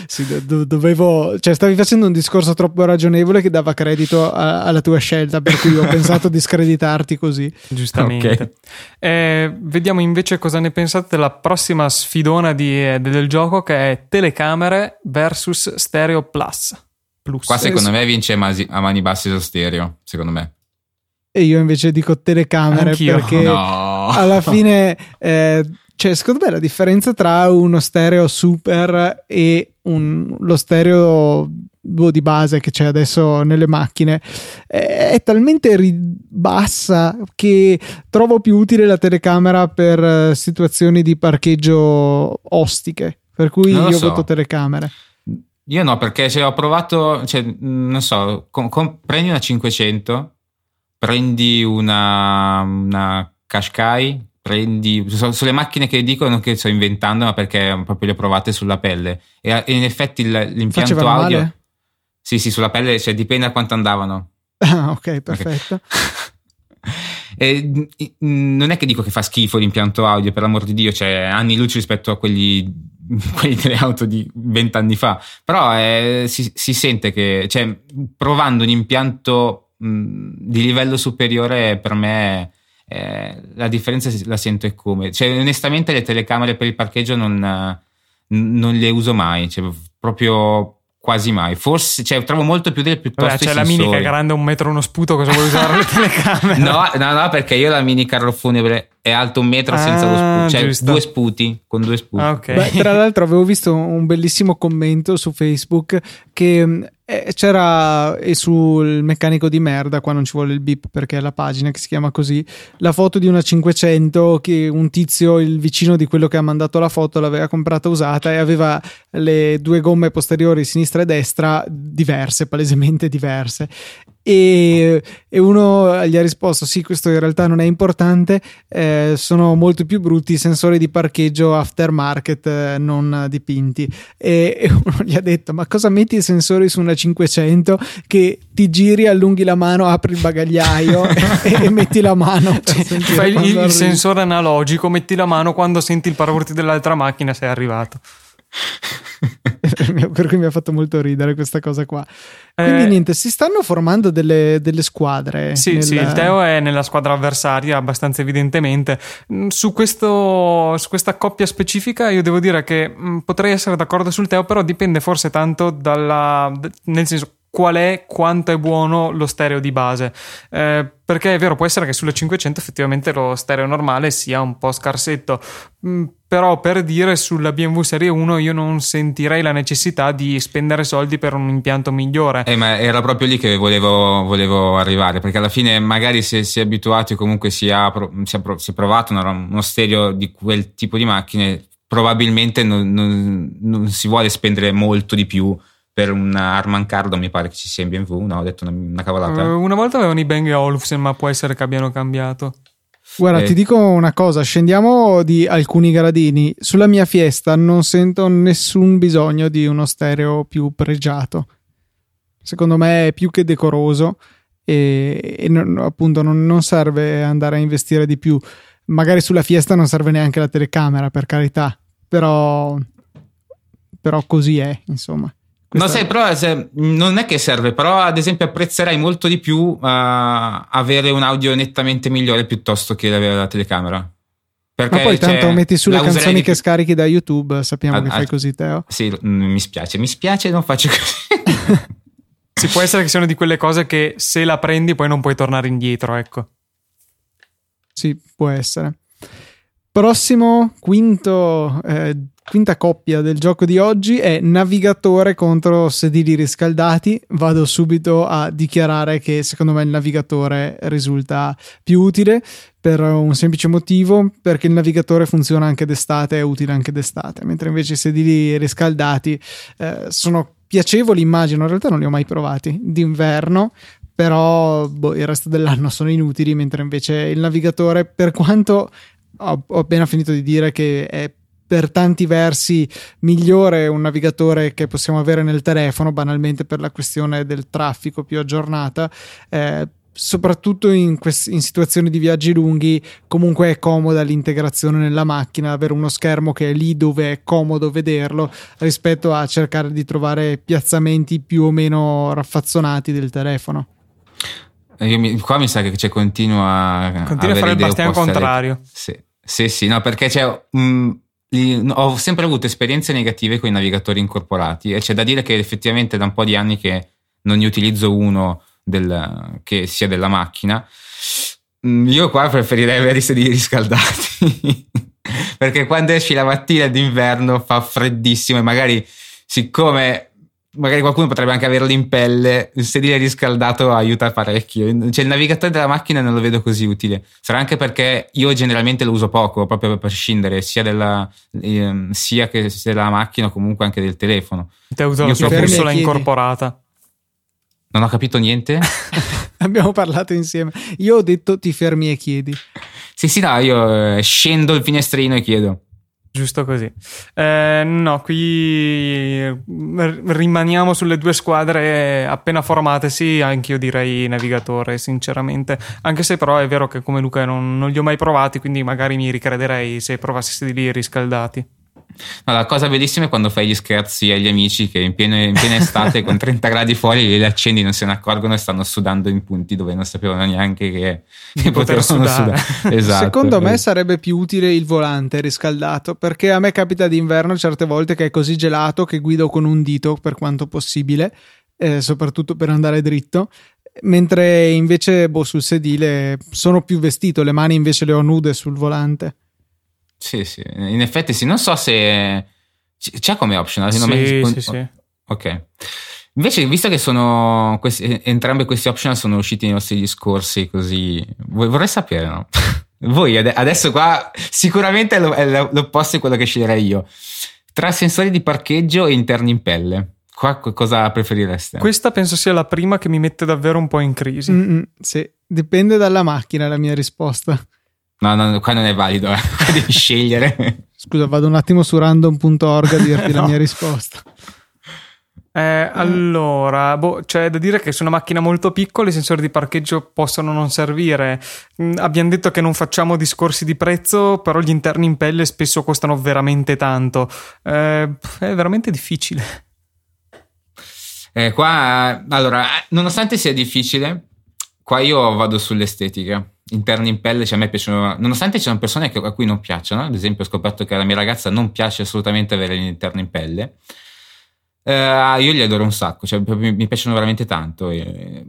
sì, do, dovevo, cioè, stavi facendo un discorso troppo ragionevole che dava credito a, alla tua scelta, per cui ho (laughs) pensato di screditarti così. Giustamente. Okay. Eh, vediamo invece cosa ne pensate della prossima sfidona di, eh, del gioco che è telecamere versus stereo plus. plus. Qua secondo me vince a mani basse lo stereo, secondo me. E io invece dico telecamere Anch'io. perché No. alla (laughs) fine eh, cioè secondo me la differenza tra uno stereo super e un- lo stereo boh, di base che c'è adesso nelle macchine è, è talmente ri- bassa che trovo più utile la telecamera per eh, situazioni di parcheggio ostiche per cui io so. voto telecamere Io no, perché cioè, ho provato, cioè, non so, con- con- prendi una 500, prendi una, una Qashqai, prendi, so- sono le macchine che dicono che sto inventando, ma perché proprio le ho provate sulla pelle. E, e in effetti l'impianto Facevano audio... male? Sì, sì, sulla pelle, cioè, dipende da quanto andavano. ah, ok perfetto (laughs) E, mh, non è che dico che fa schifo l'impianto audio, per l'amor di Dio, cioè anni luce rispetto a quelli, (laughs) quelli delle auto di vent'anni fa, però eh, si, si sente che, cioè, provando un impianto mh, di livello superiore, per me eh, la differenza la sento è come. Cioè, onestamente, le telecamere per il parcheggio non, non le uso mai, cioè, proprio quasi mai. Forse, cioè, trovo molto più delle piuttosto Vabbè, c'è i la mini che è grande un metro uno sputo, cosa vuoi usare le (laughs) telecamere? No, no, no, perché io la mini carro funebre è alto un metro senza lo Ah, sputo, cioè giusto. due sputi, con due sputi. Ah, ok. Beh, tra l'altro avevo visto un bellissimo commento su Facebook che mh, eh, c'era e sul meccanico di merda, qua non ci vuole il bip perché è la pagina che si chiama così, la foto di una 500 che un tizio, il vicino di quello che ha mandato la foto, l'aveva comprata usata e aveva le due gomme posteriori sinistra e destra diverse, palesemente diverse. E, e uno gli ha risposto: Sì, questo in realtà non è importante. eh, sono molto più brutti i sensori di parcheggio aftermarket eh, non dipinti. E, e uno gli ha detto: Ma cosa metti i sensori su una 500 che ti giri, allunghi la mano, apri il bagagliaio (laughs) e, e metti la mano (laughs) Cioè, fai il arrivi. sensore analogico, metti la mano quando senti il paraurti dell'altra macchina, sei arrivato. (laughs) per cui mi ha fatto molto ridere questa cosa qua. Quindi Eh, niente, si stanno formando delle, delle squadre. Sì, nel- sì, il Teo è nella squadra avversaria abbastanza evidentemente. Mm, Su, questo, su questa coppia specifica io devo dire che mm, potrei essere d'accordo sul Teo, però dipende forse tanto dalla... nel senso qual è, quanto è buono lo stereo di base. Eh, perché è vero, può essere che sulle 500 effettivamente lo stereo normale sia un po' scarsetto. Mm, però per dire sulla BMW Serie 1 io non sentirei la necessità di spendere soldi per un impianto migliore. Eh, ma era proprio lì che volevo, volevo arrivare, perché alla fine magari se si è abituati o comunque si, ha, si, è provato uno stereo di quel tipo di macchine, probabilmente non, non- non si vuole spendere molto di più per un Harman Kardon, mi pare che ci sia in BMW, no, ho detto una, una cavolata. una volta avevano i Bang Olufsen, ma può essere che abbiano cambiato. Guarda, Eh. ti dico una cosa, scendiamo di alcuni gradini. Sulla mia fiesta non sento nessun bisogno di uno stereo più pregiato. Secondo me è più che decoroso e, e non- appunto non, non serve andare a investire di più. Magari sulla fiesta non serve neanche la telecamera, per carità, però, però così è, insomma. No, sai, però se- non è che serve, però ad esempio apprezzerei molto di più eh, avere un audio nettamente migliore piuttosto che avere la telecamera. Perché Ma poi cioè, tanto metti sulle canzoni di che scarichi da YouTube, sappiamo Ah, che ah, fai così, Teo. Sì, mm, mi spiace, mi spiace, non faccio così. (laughs) Sì, può essere che siano di quelle cose che se la prendi poi non puoi tornare indietro, ecco. Sì, può essere. Prossimo, quinto, eh, quinta coppia del gioco di oggi è navigatore contro sedili riscaldati. Vado subito a dichiarare che secondo me il navigatore risulta più utile per un semplice motivo, perché il navigatore funziona anche d'estate, è utile anche d'estate, mentre invece i sedili riscaldati eh, sono piacevoli, immagino, in realtà non li ho mai provati, d'inverno, però boh, il resto dell'anno sono inutili, mentre invece il navigatore, per quanto ho, appena finito di dire che è per tanti versi migliore un navigatore che possiamo avere nel telefono, banalmente per la questione del traffico più aggiornata. Eh, soprattutto in, quest- in situazioni di viaggi lunghi, comunque è comoda l'integrazione nella macchina, avere uno schermo che è lì dove è comodo vederlo rispetto a cercare di trovare piazzamenti più o meno raffazzonati del telefono. Io mi- qua mi sa che c'è continua a Continua a fare il alle- contrario. Sì, sì, sì, no, perché c'è, li- ho sempre avuto esperienze negative con i navigatori incorporati e c'è da dire che effettivamente da un po' di anni che non ne utilizzo uno del- che sia della macchina Mm, io qua preferirei avere i sedili riscaldati. (laughs) Perché quando esci la mattina d'inverno fa freddissimo e magari, siccome magari qualcuno potrebbe anche averlo in pelle, il sedile riscaldato aiuta parecchio. Cioè, il navigatore della macchina non lo vedo così utile. Sarà anche perché io generalmente lo uso poco, proprio per scindere sia della, eh, sia che sia della macchina o comunque anche del telefono. Ti uso la tua bussola incorporata. Non ho capito niente. (laughs) Abbiamo parlato insieme. Io ho detto ti fermi e chiedi. Sì, sì, no, io eh, scendo il finestrino e chiedo. Giusto così. Eh, no, qui rimaniamo sulle due squadre appena formatesi, anche io direi navigatore, sinceramente. Anche se però è vero che come Luca non, non li ho mai provati, quindi magari mi ricrederei se provassi lì riscaldati. No, la cosa bellissima è quando fai gli scherzi agli amici che in piena, in piena estate con (laughs) 30 gradi fuori li accendi, non se ne accorgono e stanno sudando in punti dove non sapevano neanche che, che potevano sudare. sudare. (laughs) Esatto. Secondo me sarebbe più utile il volante riscaldato perché a me capita d'inverno certe volte che è così gelato che guido con un dito per quanto possibile, eh, soprattutto per andare dritto mentre invece boh, sul sedile sono più vestito, le mani invece le ho nude sul volante. Sì, sì, in effetti sì, non so se c'è come optional. Sì, me... sì, sì. Ok. Invece, visto che sono questi, entrambi questi optional sono usciti nei nostri discorsi, così vorrei sapere, no? (laughs) Voi adesso qua sicuramente è l'opposto di quello che sceglierei io. Tra sensori di parcheggio e interni in pelle. Qua cosa preferireste? Questa penso sia la prima che mi mette davvero un po' in crisi. Mm-mm, sì, dipende dalla macchina la mia risposta. No, no, qua non è valido, eh. devi (laughs) scegliere. Scusa, vado un attimo su random.org a dirti (laughs) no. la mia risposta. Eh, allora, boh, c'è da dire che su una macchina molto piccola i sensori di parcheggio possono non servire. Mm, abbiamo detto che non facciamo discorsi di prezzo, però gli interni in pelle spesso costano veramente tanto. Eh, è veramente difficile. Eh, qua, allora, nonostante sia difficile, qua io vado sull'estetica interni in pelle, cioè a me piacciono, nonostante ci sono persone a cui non piacciono, ad esempio ho scoperto che alla mia ragazza non piace assolutamente avere gli interni in pelle, eh, io li adoro un sacco, cioè mi, piacciono veramente tanto. E,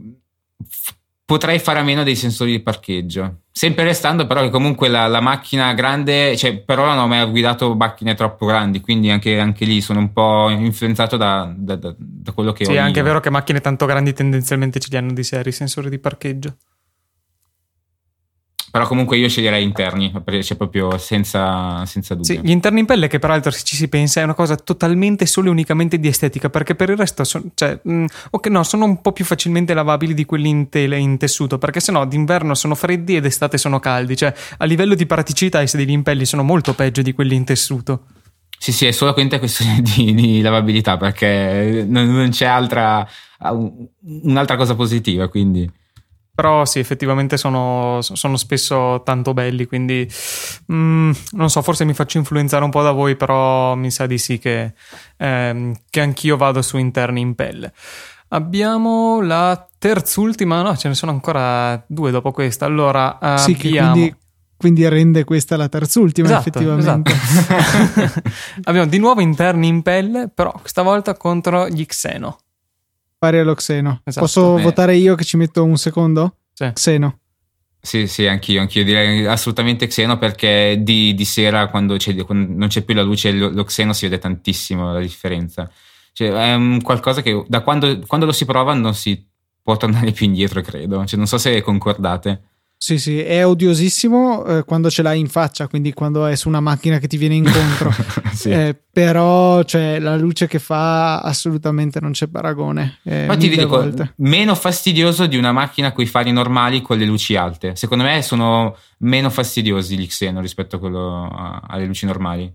potrei fare a meno dei sensori di parcheggio, sempre restando però che comunque la, la macchina grande, cioè per ora non ho mai guidato macchine troppo grandi, quindi anche, anche lì sono un po' influenzato da, da, da, da quello che sì, ho. Sì, è anche vero che macchine tanto grandi tendenzialmente ce li hanno di serie i sensori di parcheggio. Però comunque io sceglierei interni, cioè proprio senza, senza dubbio. Sì, gli interni in pelle che peraltro se ci si pensa è una cosa totalmente solo e unicamente di estetica, perché per il resto sono, cioè, mh, okay, no, sono un po' più facilmente lavabili di quelli in, tele, in tessuto, perché sennò d'inverno sono freddi ed d'estate sono caldi, cioè a livello di praticità i sedili in pelli sono molto peggio di quelli in tessuto. Sì, sì, è solamente questione (laughs) di, di lavabilità, perché non, non c'è altra, un'altra cosa positiva, quindi... Però sì, effettivamente sono, sono spesso tanto belli, quindi mm, non so, forse mi faccio influenzare un po' da voi, però mi sa di sì che, ehm, che anch'io vado su interni in pelle. Abbiamo la terzultima, no, ce ne sono ancora due dopo questa. Allora, sì, abbiamo... quindi, quindi, rende questa la terzultima, esatto, effettivamente. Esatto. (laughs) abbiamo di nuovo interni in pelle, però questa volta contro gli Xeno pari allo Xeno. Esatto. Posso eh. votare io che ci metto un secondo? Sì. Xeno. Sì, sì, anch'io, anch'io direi assolutamente Xeno perché di, di sera quando, quando, non c'è più la luce lo, lo, Xeno si vede tantissimo la differenza. Cioè, è un qualcosa che da quando, quando lo si prova non si può tornare (laughs) più indietro, credo. Cioè, non so se concordate. Sì, sì, è odiosissimo eh, quando ce l'hai in faccia, quindi quando è su una macchina che ti viene incontro. (laughs) sì. eh, però cioè, la luce che fa assolutamente non c'è paragone. Eh, Ma ti dico, volte. meno fastidioso di una macchina con i fari normali con le luci alte. Secondo me sono meno fastidiosi gli Xeno rispetto a alle luci normali.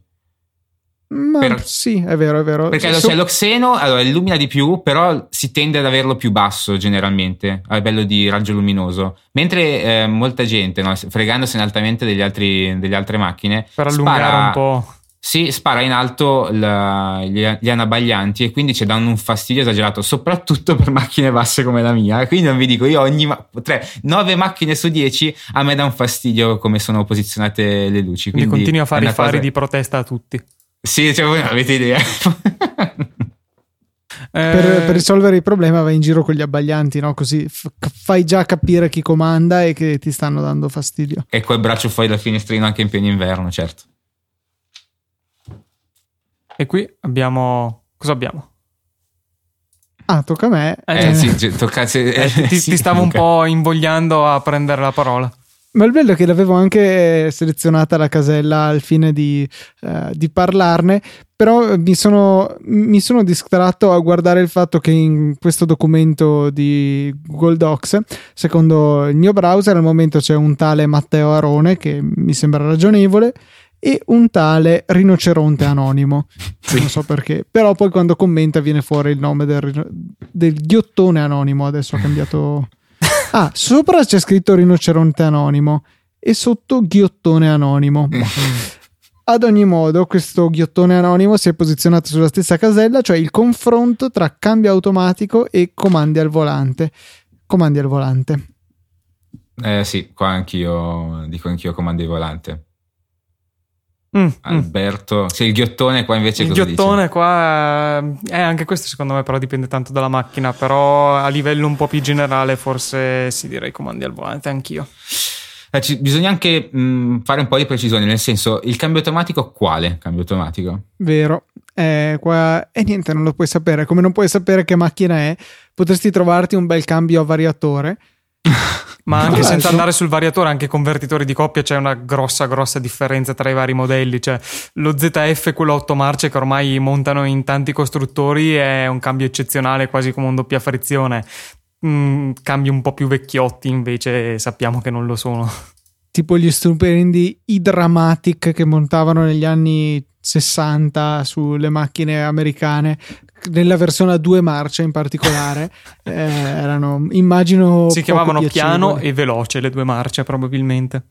Ma per, sì, è vero, è vero. Perché so, lo xeno allora, illumina di più, però si tende ad averlo più basso generalmente a livello di raggio luminoso. Mentre eh, molta gente, no, fregandosene altamente degli altri, delle altre macchine, per allungare spara, un po'. Sì, spara in alto la, gli, gli anabaglianti e quindi ci danno un fastidio esagerato, soprattutto per macchine basse come la mia. Quindi non vi dico, io ogni tre, nove macchine su dieci a me dà un fastidio come sono posizionate le luci. Quindi, quindi continui a fare i fari cosa... di protesta a tutti. Sì, cioè voi non avete idea. (laughs) Per, per, risolvere il problema vai in giro con gli abbaglianti, no? Così f- fai già capire chi comanda e che ti stanno dando fastidio. E col braccio fuori dal finestrino anche in pieno inverno, certo. E qui abbiamo... Cosa abbiamo? Ah, tocca a me. Eh, eh sì, tocca, eh, ti, (laughs) sì, ti, stavo un po' invogliando a prendere la parola. Ma il bello è che l'avevo anche selezionata la casella al fine di, uh, di parlarne, però mi sono, mi sono, distratto a guardare il fatto che in questo documento di Google Docs, secondo il mio browser, al momento c'è un tale Matteo Arone che mi sembra ragionevole e un tale rinoceronte anonimo. Sì. Non so perché, però poi quando commenta viene fuori il nome del, del ghiottone anonimo. Adesso ha cambiato Ah, sopra c'è scritto rinoceronte anonimo e sotto ghiottone anonimo. (laughs) Ad ogni modo, questo ghiottone anonimo si è posizionato sulla stessa casella, cioè il confronto tra cambio automatico e comandi al volante. Comandi al volante. Eh sì, qua anch'io dico anch'io comandi al volante. Mm, mm, Alberto, sì, il ghiottone qua invece il ghiottone dice? qua eh, anche questo secondo me però dipende tanto dalla macchina però a livello un po' più generale forse si direi comandi al volante anch'io eh, ci, bisogna anche mh, mm, fare un po' di precisione nel senso il cambio automatico quale cambio automatico? vero eh, qua e eh, niente non lo puoi sapere come non puoi sapere che macchina è potresti trovarti un bel cambio a variatore ma anche senza andare sul variatore, anche convertitori di coppia c'è una grossa, grossa differenza tra i vari modelli. Cioè, lo ZF, quello 8 marce che ormai montano in tanti costruttori, è un cambio eccezionale, quasi come un doppia frizione. Mm, cambi un po' più vecchiotti, invece, sappiamo che non lo sono. Tipo gli stupendi Hydramatic che montavano negli anni 60 sulle macchine americane nella versione a due marce in particolare (laughs) eh, erano immagino si chiamavano piano e veloce le due marce probabilmente.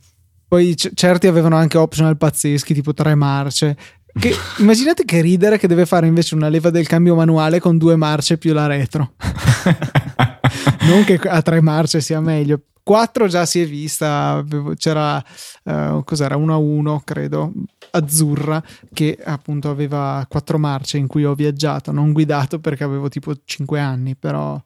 Poi c- certi avevano anche optional pazzeschi tipo tre marce. Che, (laughs) immaginate che ridere che deve fare invece una leva del cambio manuale con due marce più la retro. (laughs) Non che a tre marce sia meglio 4 già si è vista, c'era uh, cos'era 1 a 1 credo, azzurra che appunto aveva quattro marce in cui ho viaggiato, non guidato perché avevo tipo 5 anni, però,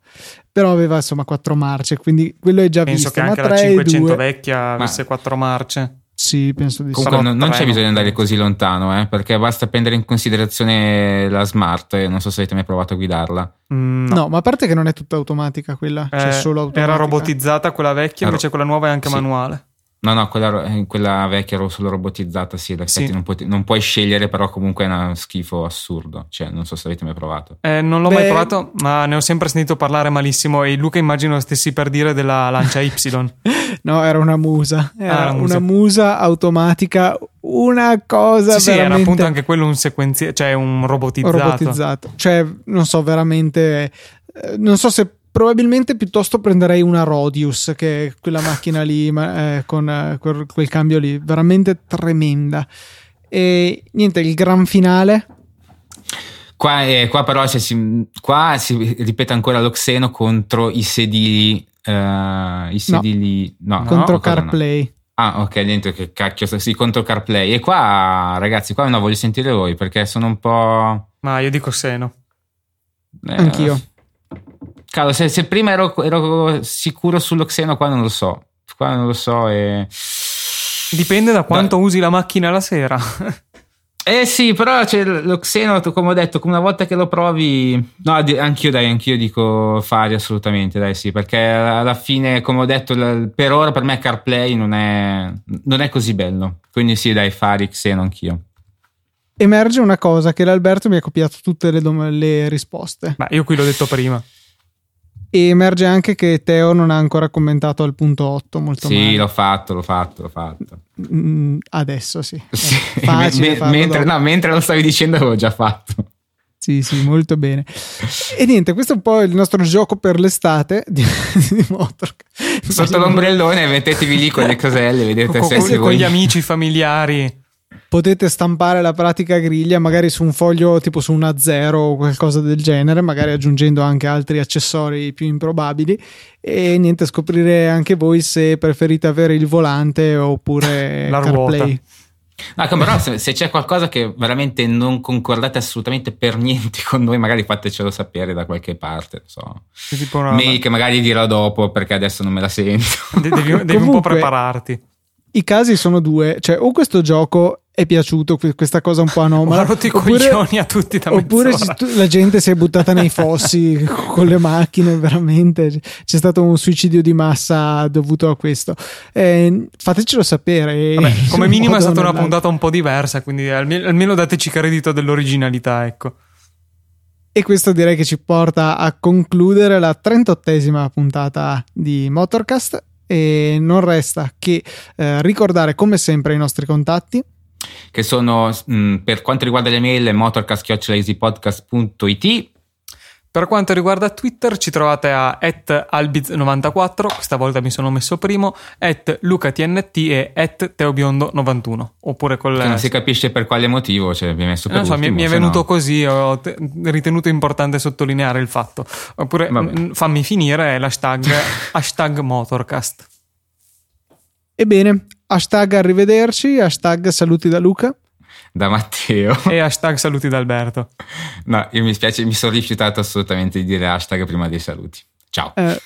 però aveva insomma quattro marce, quindi quello è già Penso visto. Penso che anche la 500 vecchia avesse quattro marce. Sì, penso di sì. Comunque non, c'è bisogno di andare così lontano, eh, perché basta prendere in considerazione la smart. Non so se avete mai provato a guidarla. Mm, no. no. ma a parte che non è tutta automatica quella, eh, c'è solo automatica. Era robotizzata quella vecchia, invece quella nuova è anche sì. manuale. No, no, quella, eh, quella vecchia era solo robotizzata, sì, sì. Non, puoi, non, puoi, scegliere, però comunque è uno schifo assurdo. Cioè, non so se avete mai provato. Eh, non l'ho Beh... mai provato, ma ne ho sempre sentito parlare malissimo e Luca immagino stessi per dire della lancia Y. (laughs) no, era una musa. Era ah, una, musa. una musa automatica, una cosa sì, veramente... Sì, era appunto anche quello un sequenziale, cioè un robotizzato. Robotizzato. Cioè, non so, veramente... Eh, non so se probabilmente piuttosto prenderei una Rodius che è quella macchina lì eh, con eh, quel, quel, cambio lì veramente tremenda e niente il gran finale qua, eh, qua però si, qua si ripete ancora l'Oxeno contro i sedili uh, i sedili no, no contro no, CarPlay no? Ah, ok, niente, che cacchio, sì, contro CarPlay. E qua, ragazzi, qua non voglio sentire voi perché sono un po'. Ma io dico seno. Eh, Anch'io. Cavolo, se, se, prima ero, ero, sicuro sullo Xeno, qua non lo so. Qua non lo so. E... Dipende da quanto da... usi la macchina la sera. (laughs) Eh sì, però cioè, lo Xeno, come ho detto, una volta che lo provi... No, anch'io dai, anch'io dico fare assolutamente, dai sì, perché alla fine, come ho detto, per ora per me CarPlay non è, non è così bello. Quindi sì, dai, fare Xeno anch'io. Emerge una cosa, che l'Alberto mi ha copiato tutte le, dom- le risposte. Ma io qui l'ho detto prima. E emerge anche che Teo non ha ancora commentato al punto 8 molto sì, male. l'ho fatto, l'ho fatto, l'ho fatto. Mm, adesso sì. (laughs) sì. Facile me, mentre, no, mentre lo stavi dicendo l'avevo già fatto. Sì, sì, molto bene. E niente, questo è un po' il nostro gioco per l'estate (laughs) di, di Motorcast. Sotto l'ombrellone mettetevi lì con le coselle, vedete con, se con, con gli amici, familiari potete stampare la pratica griglia magari su un foglio tipo su una zero o qualcosa del genere, magari aggiungendo anche altri accessori più improbabili e niente, scoprire anche voi se preferite avere il volante oppure (laughs) la CarPlay. No, però se, se, c'è qualcosa che veramente non concordate assolutamente per niente con noi, magari fatecelo sapere da qualche parte. So. Tipo una... Mail che magari dirò dopo perché adesso non me la sento. devi, devi Comunque, un po' prepararti. I casi sono due, cioè o questo gioco è piaciuto questa cosa un po' (laughs) anomala. Ha rotto i coglioni a tutti da Oppure la gente si è buttata nei fossi (laughs) con le macchine, veramente. C'è stato un suicidio di massa dovuto a questo. Eh, fatecelo sapere. Vabbè, come minimo è stata una puntata un po' diversa, quindi almeno, almeno dateci credito dell'originalità, ecco. E questo direi che ci porta a concludere la 38esima puntata di Motorcast. E non resta che eh, ricordare come sempre i nostri contatti che sono mh, mm, per quanto riguarda le mail motorcast.easypodcast.it per quanto riguarda Twitter ci trovate a albiz94, questa volta mi sono messo primo, at lucatnt e at teobiondo91. Oppure col... Che non si capisce per quale motivo, cioè vi messo per non so, ultimo, mi, è venuto no... così, ho te- ritenuto importante sottolineare il fatto. Oppure m- fammi finire l'hashtag (laughs) hashtag motorcast. Ebbene, hashtag arrivederci, hashtag saluti da Luca. Da Matteo. E hashtag saluti da Alberto. No, io mi spiace, mi sono rifiutato assolutamente di dire hashtag prima dei saluti. Ciao. Eh,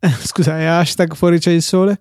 (laughs) scusa, è hashtag fuori c'è il sole?